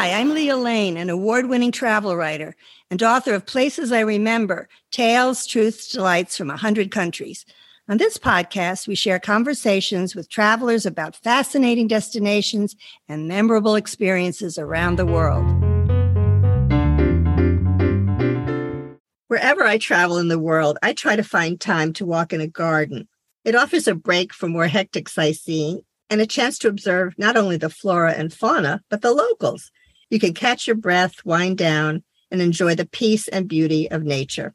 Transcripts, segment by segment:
Hi, I'm Lea Lane, an award winning travel writer and author of Places I Remember Tales, Truths, Delights from 100 Countries. On this podcast, we share conversations with travelers about fascinating destinations and memorable experiences around the world. Wherever I travel in the world, I try to find time to walk in a garden. It offers a break from more hectic sightseeing and a chance to observe not only the flora and fauna, but the locals. You can catch your breath, wind down, and enjoy the peace and beauty of nature.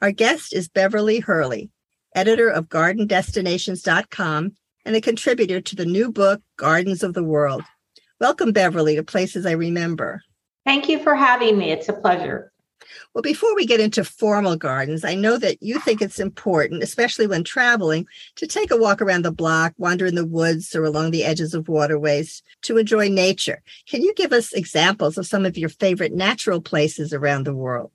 Our guest is Beverly Hurley, editor of gardendestinations.com and a contributor to the new book, Gardens of the World. Welcome, Beverly, to Places I Remember. Thank you for having me. It's a pleasure. Well, before we get into formal gardens, I know that you think it's important, especially when traveling, to take a walk around the block, wander in the woods or along the edges of waterways to enjoy nature. Can you give us examples of some of your favorite natural places around the world?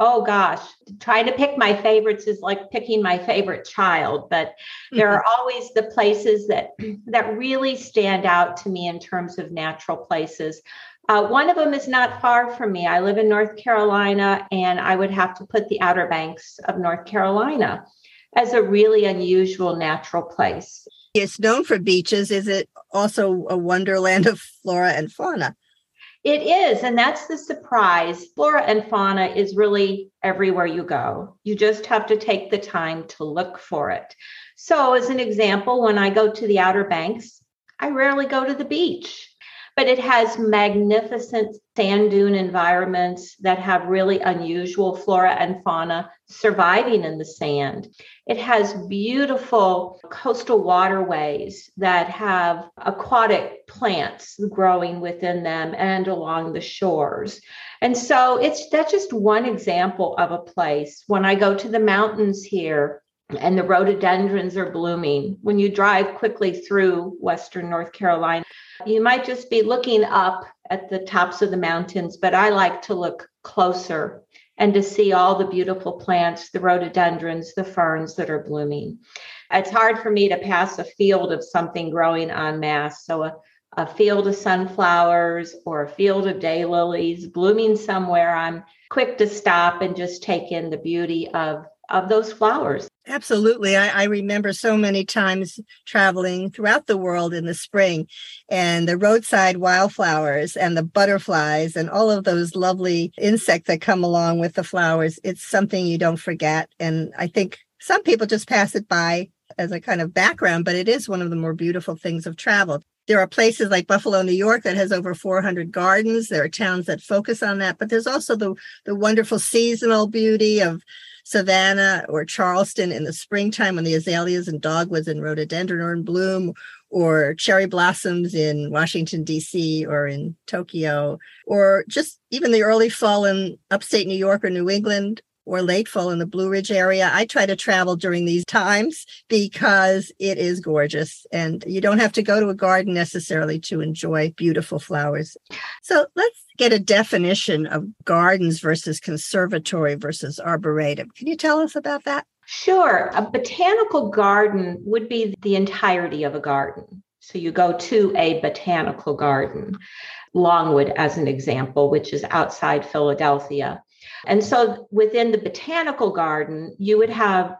Oh gosh, trying to pick my favorites is like picking my favorite child, but there are mm-hmm. always the places that that really stand out to me in terms of natural places. Uh, one of them is not far from me. I live in North Carolina, and I would have to put the Outer Banks of North Carolina as a really unusual natural place. It's known for beaches. Is it also a wonderland of flora and fauna? It is, and that's the surprise. Flora and fauna is really everywhere you go. You just have to take the time to look for it. So, as an example, when I go to the Outer Banks, I rarely go to the beach but it has magnificent sand dune environments that have really unusual flora and fauna surviving in the sand. It has beautiful coastal waterways that have aquatic plants growing within them and along the shores. And so it's that's just one example of a place. When I go to the mountains here, and the rhododendrons are blooming. When you drive quickly through Western North Carolina, you might just be looking up at the tops of the mountains, but I like to look closer and to see all the beautiful plants, the rhododendrons, the ferns that are blooming. It's hard for me to pass a field of something growing en masse. So, a, a field of sunflowers or a field of daylilies blooming somewhere, I'm quick to stop and just take in the beauty of of those flowers. Absolutely. I, I, remember so many times traveling throughout the world in the spring and the roadside wildflowers and the butterflies and all of those lovely insects that come along with the flowers. It's something you don't forget. And I think some people just pass it by as a kind of background, but it is one of the more beautiful things of travel. There are places like Buffalo, New York that has over 400 gardens. There are towns that focus on that, but there's also the, the wonderful seasonal beauty of Savannah or Charleston in the springtime when the azaleas and dogwoods and rhododendron are in bloom, or cherry blossoms in Washington, D.C. or in Tokyo, or just even the early fall in upstate New York or New England, or late fall in the Blue Ridge area. I try to travel during these times because it is gorgeous and you don't have to go to a garden necessarily to enjoy beautiful flowers. So let's get a definition of gardens versus conservatory versus arboretum. Can you tell us about that? Sure. A botanical garden would be the entirety of a garden. So you go to a botanical garden, Longwood, as an example, which is outside Philadelphia. And so within the botanical garden, you would have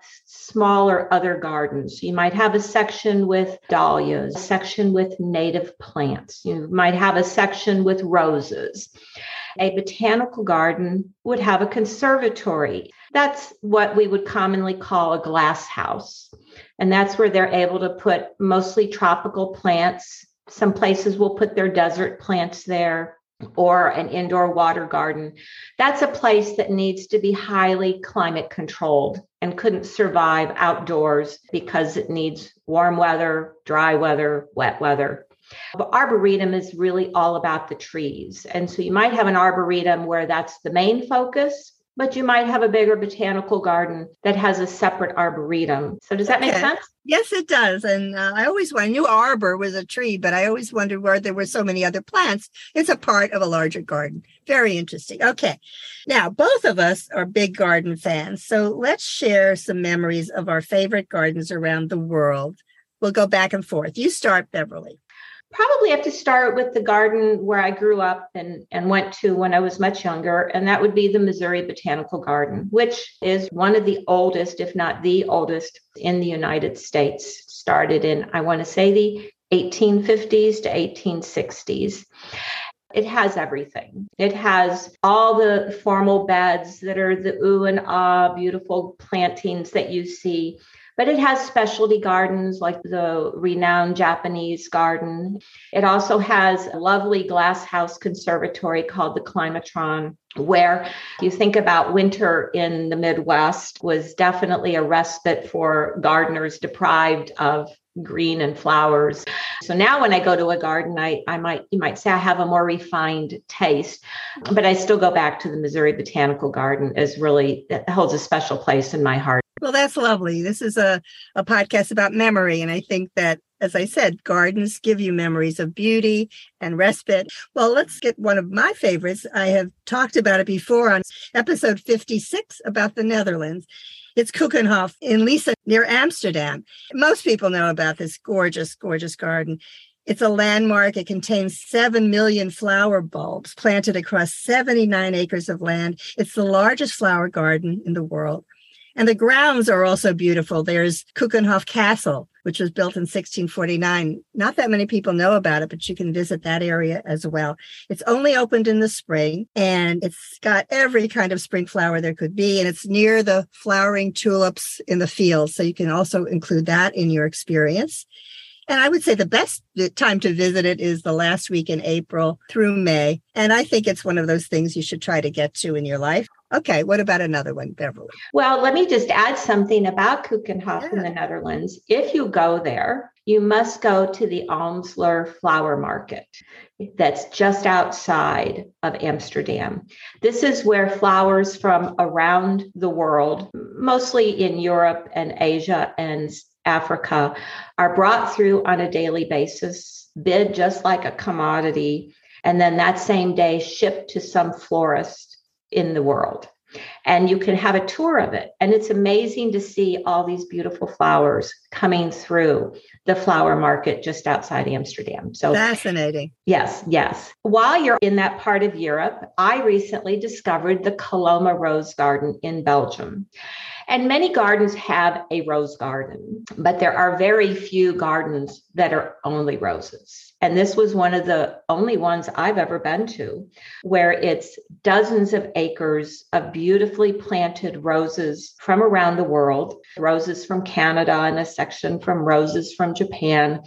smaller other gardens. You might have a section with dahlias, a section with native plants. You might have a section with roses. A botanical garden would have a conservatory. That's what we would commonly call a glass house. And that's where they're able to put mostly tropical plants. Some places will put their desert plants there or an indoor water garden, that's a place that needs to be highly climate controlled and couldn't survive outdoors because it needs warm weather, dry weather, wet weather. But arboretum is really all about the trees. And so you might have an arboretum where that's the main focus, but you might have a bigger botanical garden that has a separate arboretum. So does that okay. make sense? Yes, it does. And uh, I always I knew arbor was a tree, but I always wondered where there were so many other plants. It's a part of a larger garden. Very interesting. Okay. Now, both of us are big garden fans. So let's share some memories of our favorite gardens around the world. We'll go back and forth. You start, Beverly. Probably have to start with the garden where I grew up and, and went to when I was much younger, and that would be the Missouri Botanical Garden, which is one of the oldest, if not the oldest, in the United States. Started in, I want to say, the 1850s to 1860s. It has everything. It has all the formal beds that are the ooh and ah beautiful plantings that you see but it has specialty gardens like the renowned Japanese garden. It also has a lovely glass house conservatory called the Climatron, where you think about winter in the Midwest was definitely a respite for gardeners deprived of green and flowers. So now when I go to a garden, I, I might, you might say I have a more refined taste, but I still go back to the Missouri Botanical Garden as really, holds a special place in my heart. Well, that's lovely. This is a, a podcast about memory. And I think that, as I said, gardens give you memories of beauty and respite. Well, let's get one of my favorites. I have talked about it before on episode 56 about the Netherlands. It's Keukenhof in Lisse near Amsterdam. Most people know about this gorgeous, gorgeous garden. It's a landmark. It contains 7 million flower bulbs planted across 79 acres of land. It's the largest flower garden in the world. And the grounds are also beautiful. There's Keukenhof Castle, which was built in 1649. Not that many people know about it, but you can visit that area as well. It's only opened in the spring and it's got every kind of spring flower there could be. And it's near the flowering tulips in the fields. So you can also include that in your experience. And I would say the best time to visit it is the last week in April through May. And I think it's one of those things you should try to get to in your life. Okay, what about another one, Beverly? Well, let me just add something about Keukenhof yeah. in the Netherlands. If you go there, you must go to the Aalsmeer Flower Market that's just outside of Amsterdam. This is where flowers from around the world, mostly in Europe and Asia and Africa, are brought through on a daily basis, bid just like a commodity, and then that same day shipped to some florist in the world. And you can have a tour of it. And it's amazing to see all these beautiful flowers coming through the flower market just outside Amsterdam. So fascinating. Yes, yes. While you're in that part of Europe, I recently discovered the Coloma Rose Garden in Belgium. And many gardens have a rose garden, but there are very few gardens that are only roses. And this was one of the only ones I've ever been to where it's dozens of acres of beautifully planted roses from around the world, roses from Canada and a section from roses from Japan.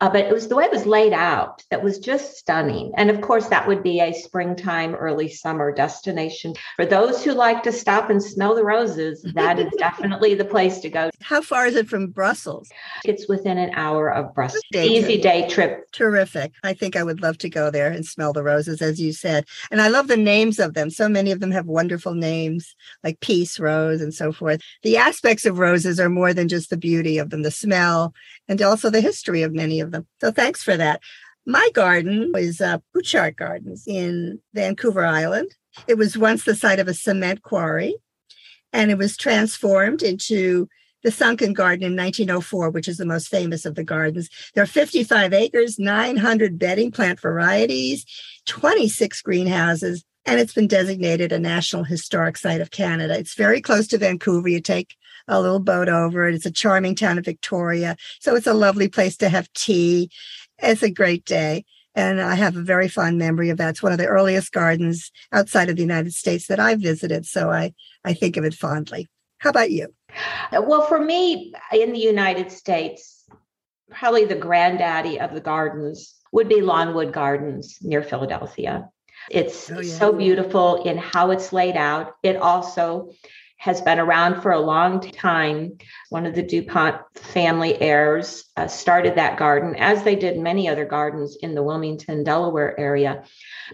Uh, but it was the way it was laid out that was just stunning. And of course, that would be a springtime, early summer destination. For those who like to stop and smell the roses, that is definitely the place to go. How far is it from Brussels? It's within an hour of Brussels. Day Easy trip. day trip terrific. I think I would love to go there and smell the roses, as you said. And I love the names of them. So many of them have wonderful names like Peace Rose and so forth. The aspects of roses are more than just the beauty of them, the smell, and also the history of many of them. So thanks for that. My garden is uh, Butchart Gardens in Vancouver Island. It was once the site of a cement quarry, and it was transformed into the Sunken Garden in 1904, which is the most famous of the gardens. There are 55 acres, 900 bedding plant varieties, 26 greenhouses, and it's been designated a National Historic Site of Canada. It's very close to Vancouver. You take a little boat over it. It's a charming town of Victoria. So it's a lovely place to have tea. It's a great day. And I have a very fond memory of that. It's one of the earliest gardens outside of the United States that I visited. So I, I think of it fondly. How about you? Well, for me in the United States, probably the granddaddy of the gardens would be Longwood Gardens near Philadelphia. It's oh, yeah. so beautiful in how it's laid out. It also has been around for a long time. One of the DuPont family heirs uh, started that garden, as they did many other gardens in the Wilmington, Delaware area.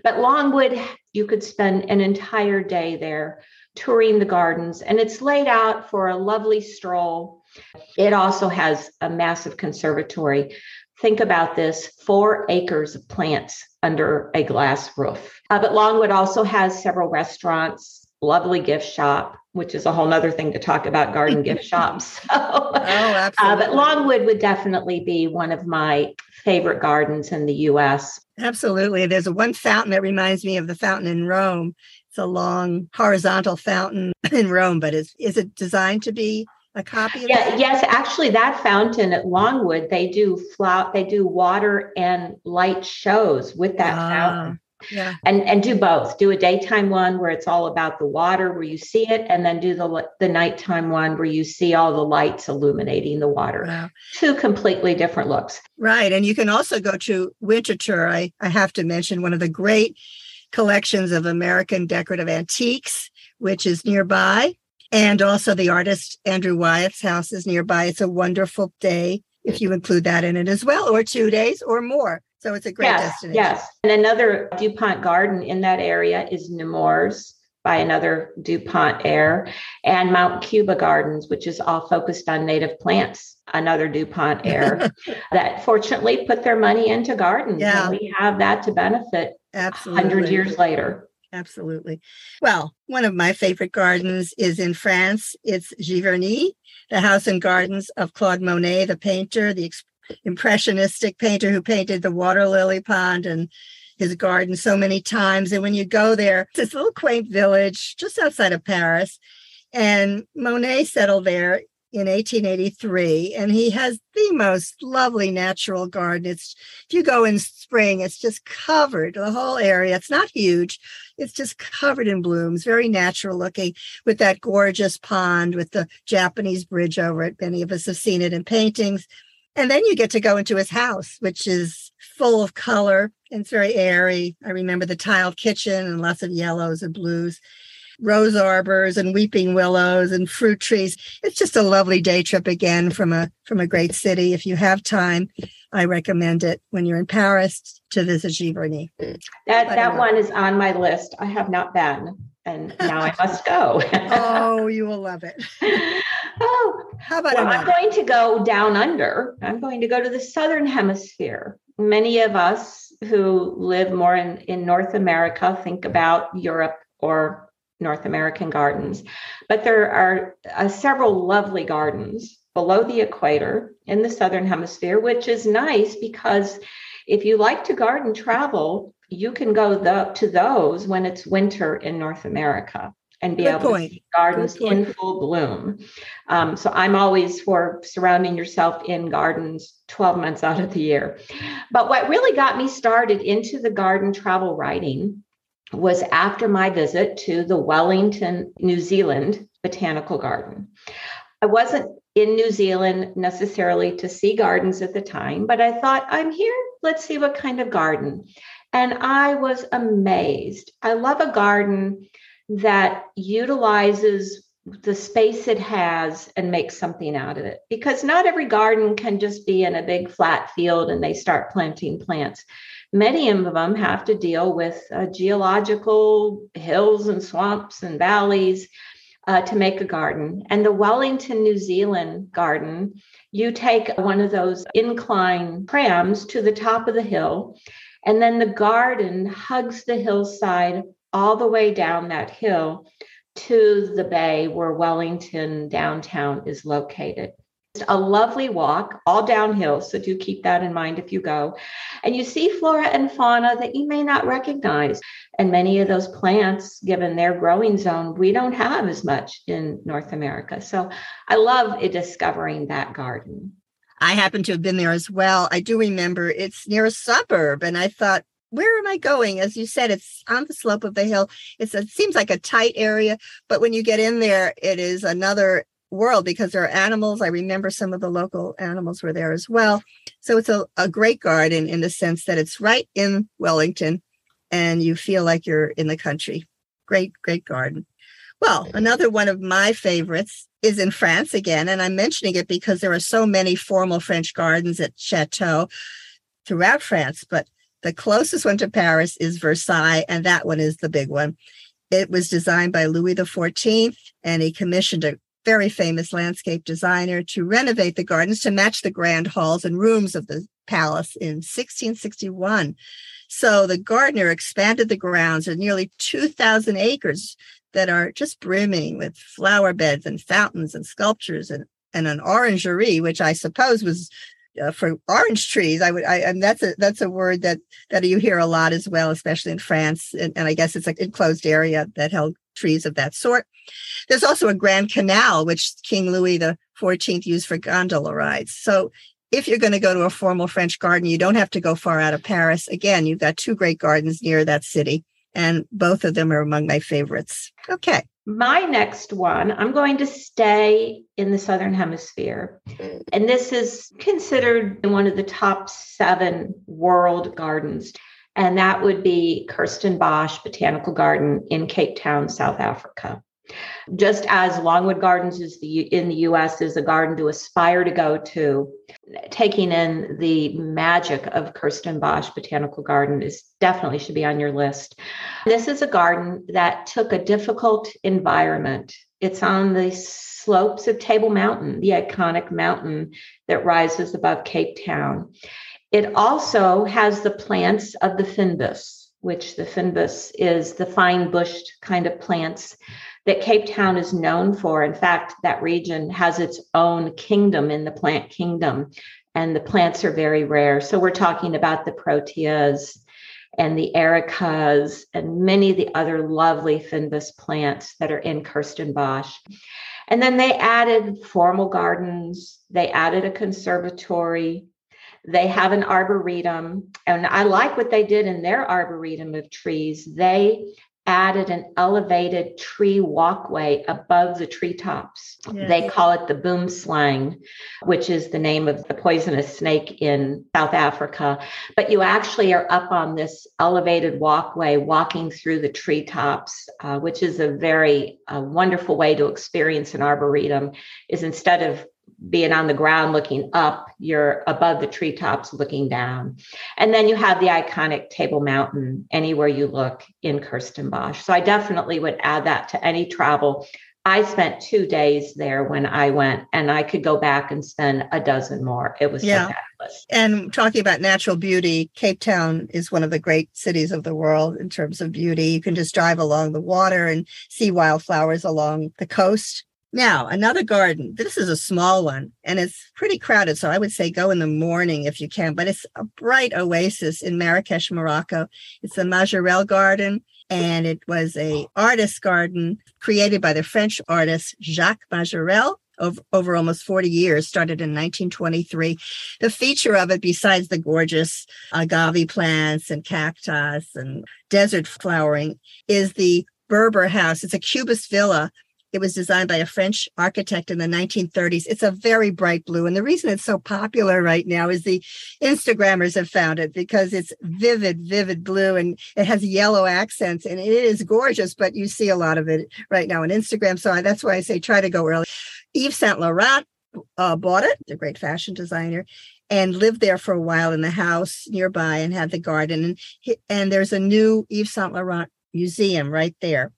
But Longwood, you could spend an entire day there touring the gardens, and it's laid out for a lovely stroll. It also has a massive conservatory. Think about this four acres of plants under a glass roof. Uh, but Longwood also has several restaurants lovely gift shop, which is a whole nother thing to talk about garden gift shops. So, oh, absolutely. Uh, but Longwood would definitely be one of my favorite gardens in the US. Absolutely. There's a one fountain that reminds me of the fountain in Rome. It's a long horizontal fountain in Rome, but is is it designed to be a copy yeah that? yes actually that fountain at longwood they do flout they do water and light shows with that ah, fountain. yeah. And and do both do a daytime one where it's all about the water where you see it and then do the the nighttime one where you see all the lights illuminating the water. Wow. two completely different looks. Right and you can also go to winterthur. I i have to mention one of the great collections of american decorative antiques which is nearby and also the artist Andrew Wyeth's house is nearby. It's a wonderful day if you include that in it as well, or two days or more. So it's a great yes, destination. Yes. And another DuPont garden in that area is Nemours by another DuPont heir, and Mount Cuba Gardens, which is all focused on native plants, another DuPont heir that fortunately put their money into gardens. Yeah. And we have that to benefit Absolutely. 100 years later. Absolutely. Well, one of my favorite gardens is in France. It's Giverny, the house and gardens of Claude Monet, the painter, the impressionistic painter who painted the water lily pond and his garden so many times. And when you go there, it's this little quaint village just outside of Paris. And Monet settled there in 1883 and he has the most lovely natural garden. It's if you go in spring it's just covered the whole area. It's not huge it's just covered in blooms very natural looking with that gorgeous pond with the japanese bridge over it. Many of us have seen it in paintings. And then you get to go into his house which is full of color. And it's very airy. I remember the tiled kitchen and lots of yellows and blues rose arbors and weeping willows and fruit trees. It's just a lovely day trip again from a from a great city. If you have time, I recommend it when you're in Paris to visit Giverny. That that one is on my list. I have not been, and now I must go. oh, you will love it. oh, how about well, I'm going to go down under. I'm going to go to the southern hemisphere. Many of us who live more in, in North America think about Europe or North American gardens. But there are uh, several lovely gardens below the equator in the southern hemisphere, which is nice because if you like to garden travel, you can go the, to those when it's winter in North America and be Good able point. to see gardens in full bloom. Um, so I'm always for surrounding yourself in gardens 12 months out of the year. But what really got me started into the garden travel writing was after my visit to the Wellington, New Zealand Botanical Garden. I wasn't in New Zealand necessarily to see gardens at the time, but I thought, I'm here, let's see what kind of garden. And I was amazed. I love a garden that utilizes the space it has and makes something out of it because not every garden can just be in a big flat field and they start planting plants many of them have to deal with uh, geological hills and swamps and valleys uh, to make a garden. And the Wellington, New Zealand garden, you take one of those incline trams to the top of the hill, and then the garden hugs the hillside all the way down that hill to the bay where Wellington downtown is located a lovely walk, all downhill. So do keep that in mind if you go. And you see flora and fauna that you may not recognize. And many of those plants, given their growing zone, we don't have as much in North America. So I love it discovering that garden. I happen to have been there as well. I do remember it's near a suburb, and I thought, where am I going? As you said, it's on the slope of the hill. It's it seems like a tight area, but when you get in there, it is another world because there are animals. I remember some of the local animals were there as well. So it's a, a great garden in the sense that it's right in Wellington and you feel like you're in the country. Great, great garden. Well, another one of my favorites is in France again. And I'm mentioning it because there are so many formal French gardens at Chateau throughout France. But the closest one to Paris is Versailles, and that one is the big one. It was designed by Louis XIV, and he commissioned a very famous landscape designer to renovate the gardens to match the grand halls and rooms of the palace in 1661. So the gardener expanded the grounds of nearly 2,000 acres that are just brimming with flower beds and fountains and sculptures and, and an orangery, which I suppose was uh, for orange trees. I would, I, and that's a that's a word that that you hear a lot as well, especially in France. And, and I guess it's an enclosed area that held trees of that sort. There's also a Grand Canal, which King Louis the Fourteenth used for gondola rides. So if you're going to go to a formal French garden, you don't have to go far out of Paris. Again, you've got two great gardens near that city, and both of them are among my favorites. Okay. My next one, I'm going to stay in the Southern Hemisphere. Mm. And this is considered one of the top seven world gardens. And that would be Kirstenbosch Botanical Garden in Cape Town, South Africa. Just as Longwood Gardens is the in the US is a garden to aspire to go to, taking in the magic of Kirstenbosch Botanical Garden is definitely should be on your list. This is a garden that took a difficult environment. It's on the slopes of Table Mountain, the iconic mountain that rises above Cape Town. It also has the plants of the fynbos, which the fynbos is the fine bushed kind of plants that Cape Town is known for. In fact, that region has its own kingdom in the plant kingdom, and the plants are very rare. So we're talking about the proteas and the ericas and many of the other lovely fynbos plants that are in Kirstenbosch. And then they added formal gardens, they added a conservatory, they have an arboretum. And I like what they did in their arboretum of trees. They added an elevated tree walkway above the treetops. Yes. They call it the boomslang, which is the name of the poisonous snake in South Africa. But you actually are up on this elevated walkway walking through the treetops, uh, which is a very uh, wonderful way to experience an arboretum is instead of being on the ground looking up, you're above the treetops looking down. And then you have the iconic Table Mountain anywhere you look in Kirstenbosch. So I definitely would add that to any travel. I spent two days there when I went, and I could go back and spend a dozen more. It was yeah. fabulous. And talking about natural beauty, Cape Town is one of the great cities of the world in terms of beauty. You can just drive along the water and see wildflowers along the coast now, another garden. This is a small one and it's pretty crowded. So I would say go in the morning if you can, but it's a bright oasis in Marrakesh, Morocco. It's the Majorelle Garden and it was a artist garden created by the French artist Jacques Majorelle over, over almost 40 years, started in 1923. The feature of it, besides the gorgeous agave plants and cactus and desert flowering, is the Berber house. It's a cubist villa it was designed by a French architect in the 1930s. It's a very bright blue. And the reason it's so popular right now is the Instagrammers have found it because it's vivid, vivid blue and it has yellow accents and it is gorgeous, but you see a lot of it right now on Instagram. So that's why I say try to go early. Yves Saint Laurent uh, bought it, a great fashion designer, and lived there for a while in the house nearby and had the garden. And, and there's a new Yves Saint Laurent museum right there.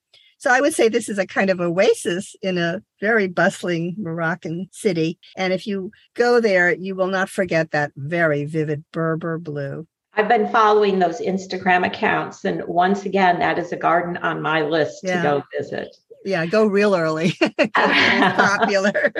So I would say this is a kind of oasis in a very bustling Moroccan city. And if you go there, you will not forget that very vivid Berber blue. I've been following those Instagram accounts. And once again, that is a garden on my list yeah. to go visit. Yeah, go real early. popular.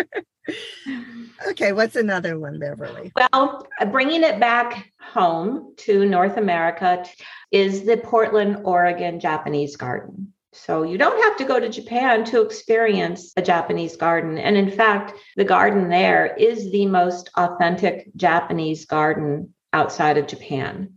okay, what's another one, Beverly? Well, bringing it back home to North America is the Portland, Oregon Japanese garden. So you don't have to go to Japan to experience a Japanese garden. And in fact, the garden there is the most authentic Japanese garden outside of Japan.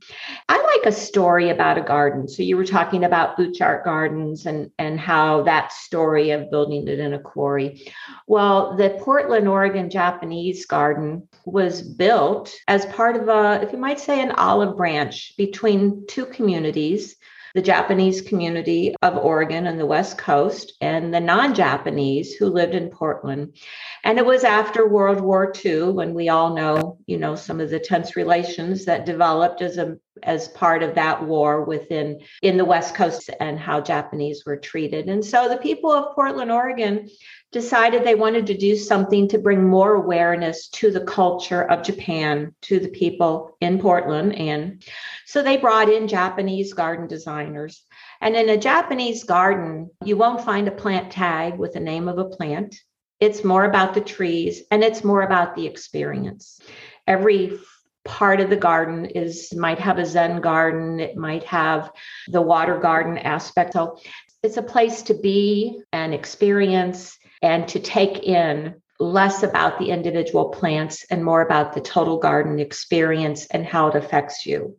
I like a story about a garden. So you were talking about Butchart Gardens and, and how that story of building it in a quarry. Well, the Portland, Oregon Japanese garden was built as part of a, if you might say, an olive branch between two communities the Japanese community of Oregon and the West Coast, and the non Japanese who lived in Portland. And it was after World War II when we all know, you know, some of the tense relations that developed as a as part of that war within in the West Coast and how Japanese were treated. And so the people of Portland, Oregon decided they wanted to do something to bring more awareness to the culture of Japan to the people in Portland. And so they brought in Japanese garden designers. And in a Japanese garden, you won't find a plant tag with the name of a plant. It's more about the trees and it's more about the experience. Every part of the garden is might have a zen garden it might have the water garden aspect so it's a place to be and experience and to take in less about the individual plants and more about the total garden experience and how it affects you.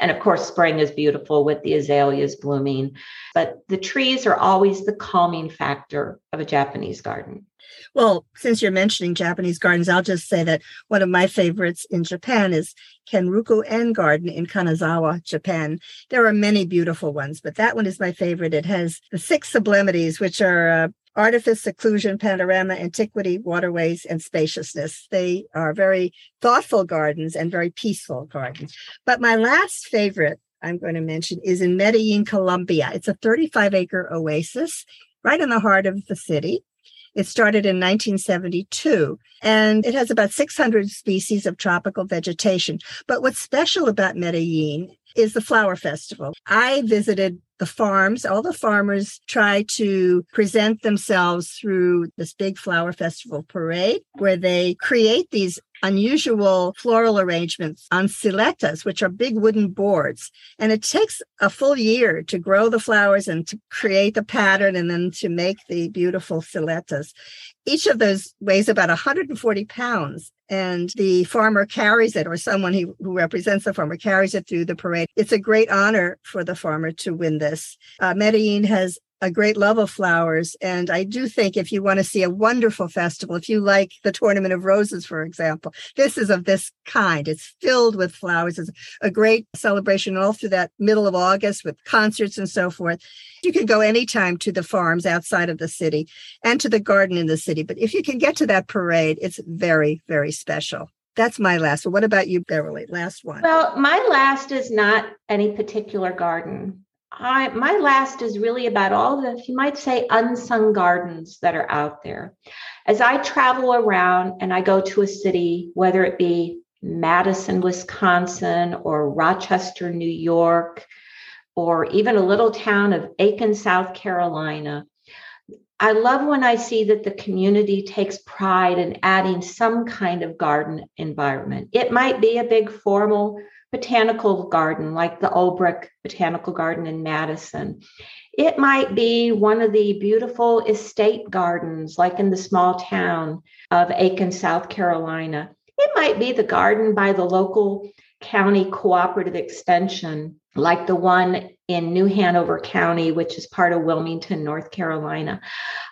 And of course, spring is beautiful with the azaleas blooming, but the trees are always the calming factor of a Japanese garden. Well, since you're mentioning Japanese gardens, I'll just say that one of my favorites in Japan is Kenroku En Garden in Kanazawa, Japan. There are many beautiful ones, but that one is my favorite. It has the six sublimities, which are uh, artifice, seclusion, panorama, antiquity, waterways, and spaciousness. They are very thoughtful gardens and very peaceful gardens. But my last favorite I'm going to mention is in Medellin, Colombia. It's a 35 acre oasis right in the heart of the city. It started in 1972 and it has about 600 species of tropical vegetation. But what's special about Medellin is the flower festival. I visited the farms. All the farmers try to present themselves through this big flower festival parade where they create these unusual floral arrangements on silletas, which are big wooden boards. And it takes a full year to grow the flowers and to create the pattern and then to make the beautiful silletas. Each of those weighs about 140 pounds and the farmer carries it or someone who, represents the farmer carries it through the parade. It's a great honor for the farmer to win this. Uh, Medellin has a great love of flowers. And I do think if you want to see a wonderful festival, if you like the Tournament of Roses, for example, this is of this kind. It's filled with flowers. It's a great celebration all through that middle of August with concerts and so forth. You can go anytime to the farms outside of the city and to the garden in the city. But if you can get to that parade, it's very, very special. That's my last. What about you, Beverly? Last one. Well, my last is not any particular garden. I, my last is really about all the, you might say, unsung gardens that are out there. As I travel around and I go to a city, whether it be Madison, Wisconsin, or Rochester, New York, or even a little town of Aiken, South Carolina, I love when I see that the community takes pride in adding some kind of garden environment. It might be a big formal botanical garden like the Olbrich Botanical Garden in Madison. It might be one of the beautiful estate gardens like in the small town of Aiken, South Carolina. It might be the garden by the local county cooperative extension like the one in New Hanover County, which is part of Wilmington, North Carolina.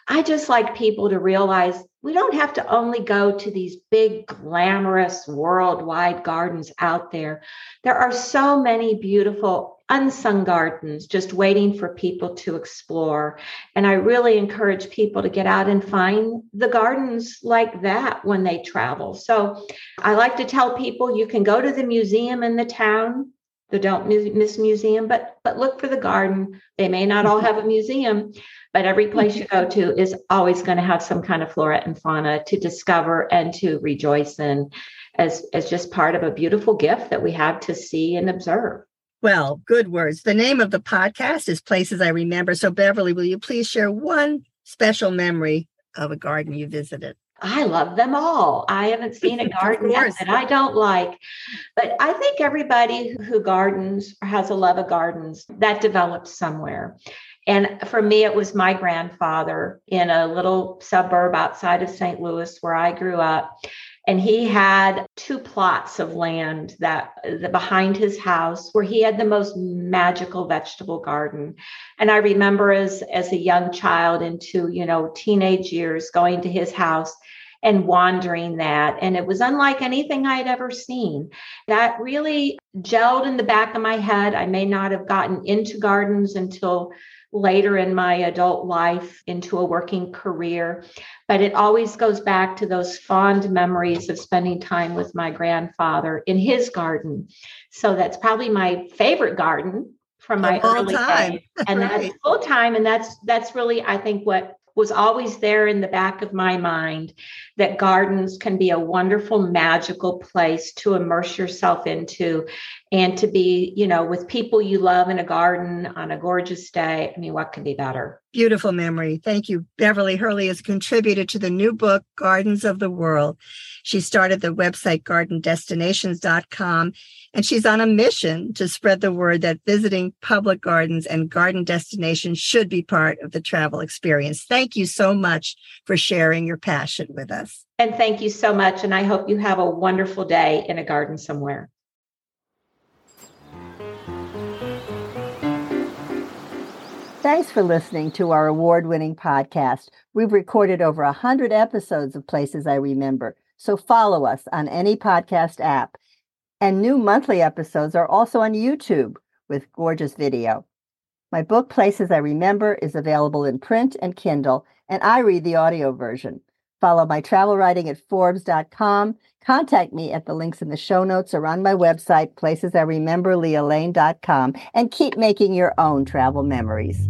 I just like people to realize we don't have to only go to these big, glamorous, worldwide gardens out there. There are so many beautiful unsung gardens just waiting for people to explore. And I really encourage people to get out and find the gardens like that when they travel. So I like to tell people you can go to the museum in the town the Don't Miss Museum, but but look for the garden. They may not all have a museum, but every place you go to is always going to have some kind of flora and fauna to discover and to rejoice in as as just part of a beautiful gift that we have to see and observe. Well, good words. The name of the podcast is Places I Remember. So Beverly, will you please share one special memory of a garden you visited? I love them all. I haven't seen a garden yet that I don't like. But I think everybody who gardens or has a love of gardens, that develops somewhere. And for me, it was my grandfather in a little suburb outside of St. Louis where I grew up. And he had two plots of land that the, behind his house where he had the most magical vegetable garden. And i remember as as a young child into you know teenage years going to his house and wandering that. And it was unlike anything i had ever seen. That really gelled in the back of my head. I may not have gotten into gardens until later in my adult life into a working career. But it always goes back to those fond memories of spending time with my grandfather in his garden. So that's probably my favorite garden from my early time. days. And right. that's full time. And that's that's really, I think, what was always there in the back of my mind that gardens can be a wonderful, magical place to immerse yourself into and to be, you know, with people you love in a garden on a gorgeous day. I mean, what can be better? Beautiful memory. Thank you. Beverly Hurley has contributed to the new book, Gardens of the World. She started the website gardendestinations.com and she's on a mission to spread the word that visiting public gardens and garden destinations should be part of the travel experience. Thank you so much for sharing your passion with us. And thank you so much. And I hope you have a wonderful day in a garden somewhere. Thanks for listening to our award winning podcast. We've recorded over 100 episodes of Places I Remember, so follow us on any podcast app. And new monthly episodes are also on YouTube with gorgeous video. My book, Places I Remember, is available in print and Kindle, and I read the audio version. Follow my travel writing at Forbes.com. Contact me at the links in the show notes or on my website, placesiremember, and keep making your own travel memories.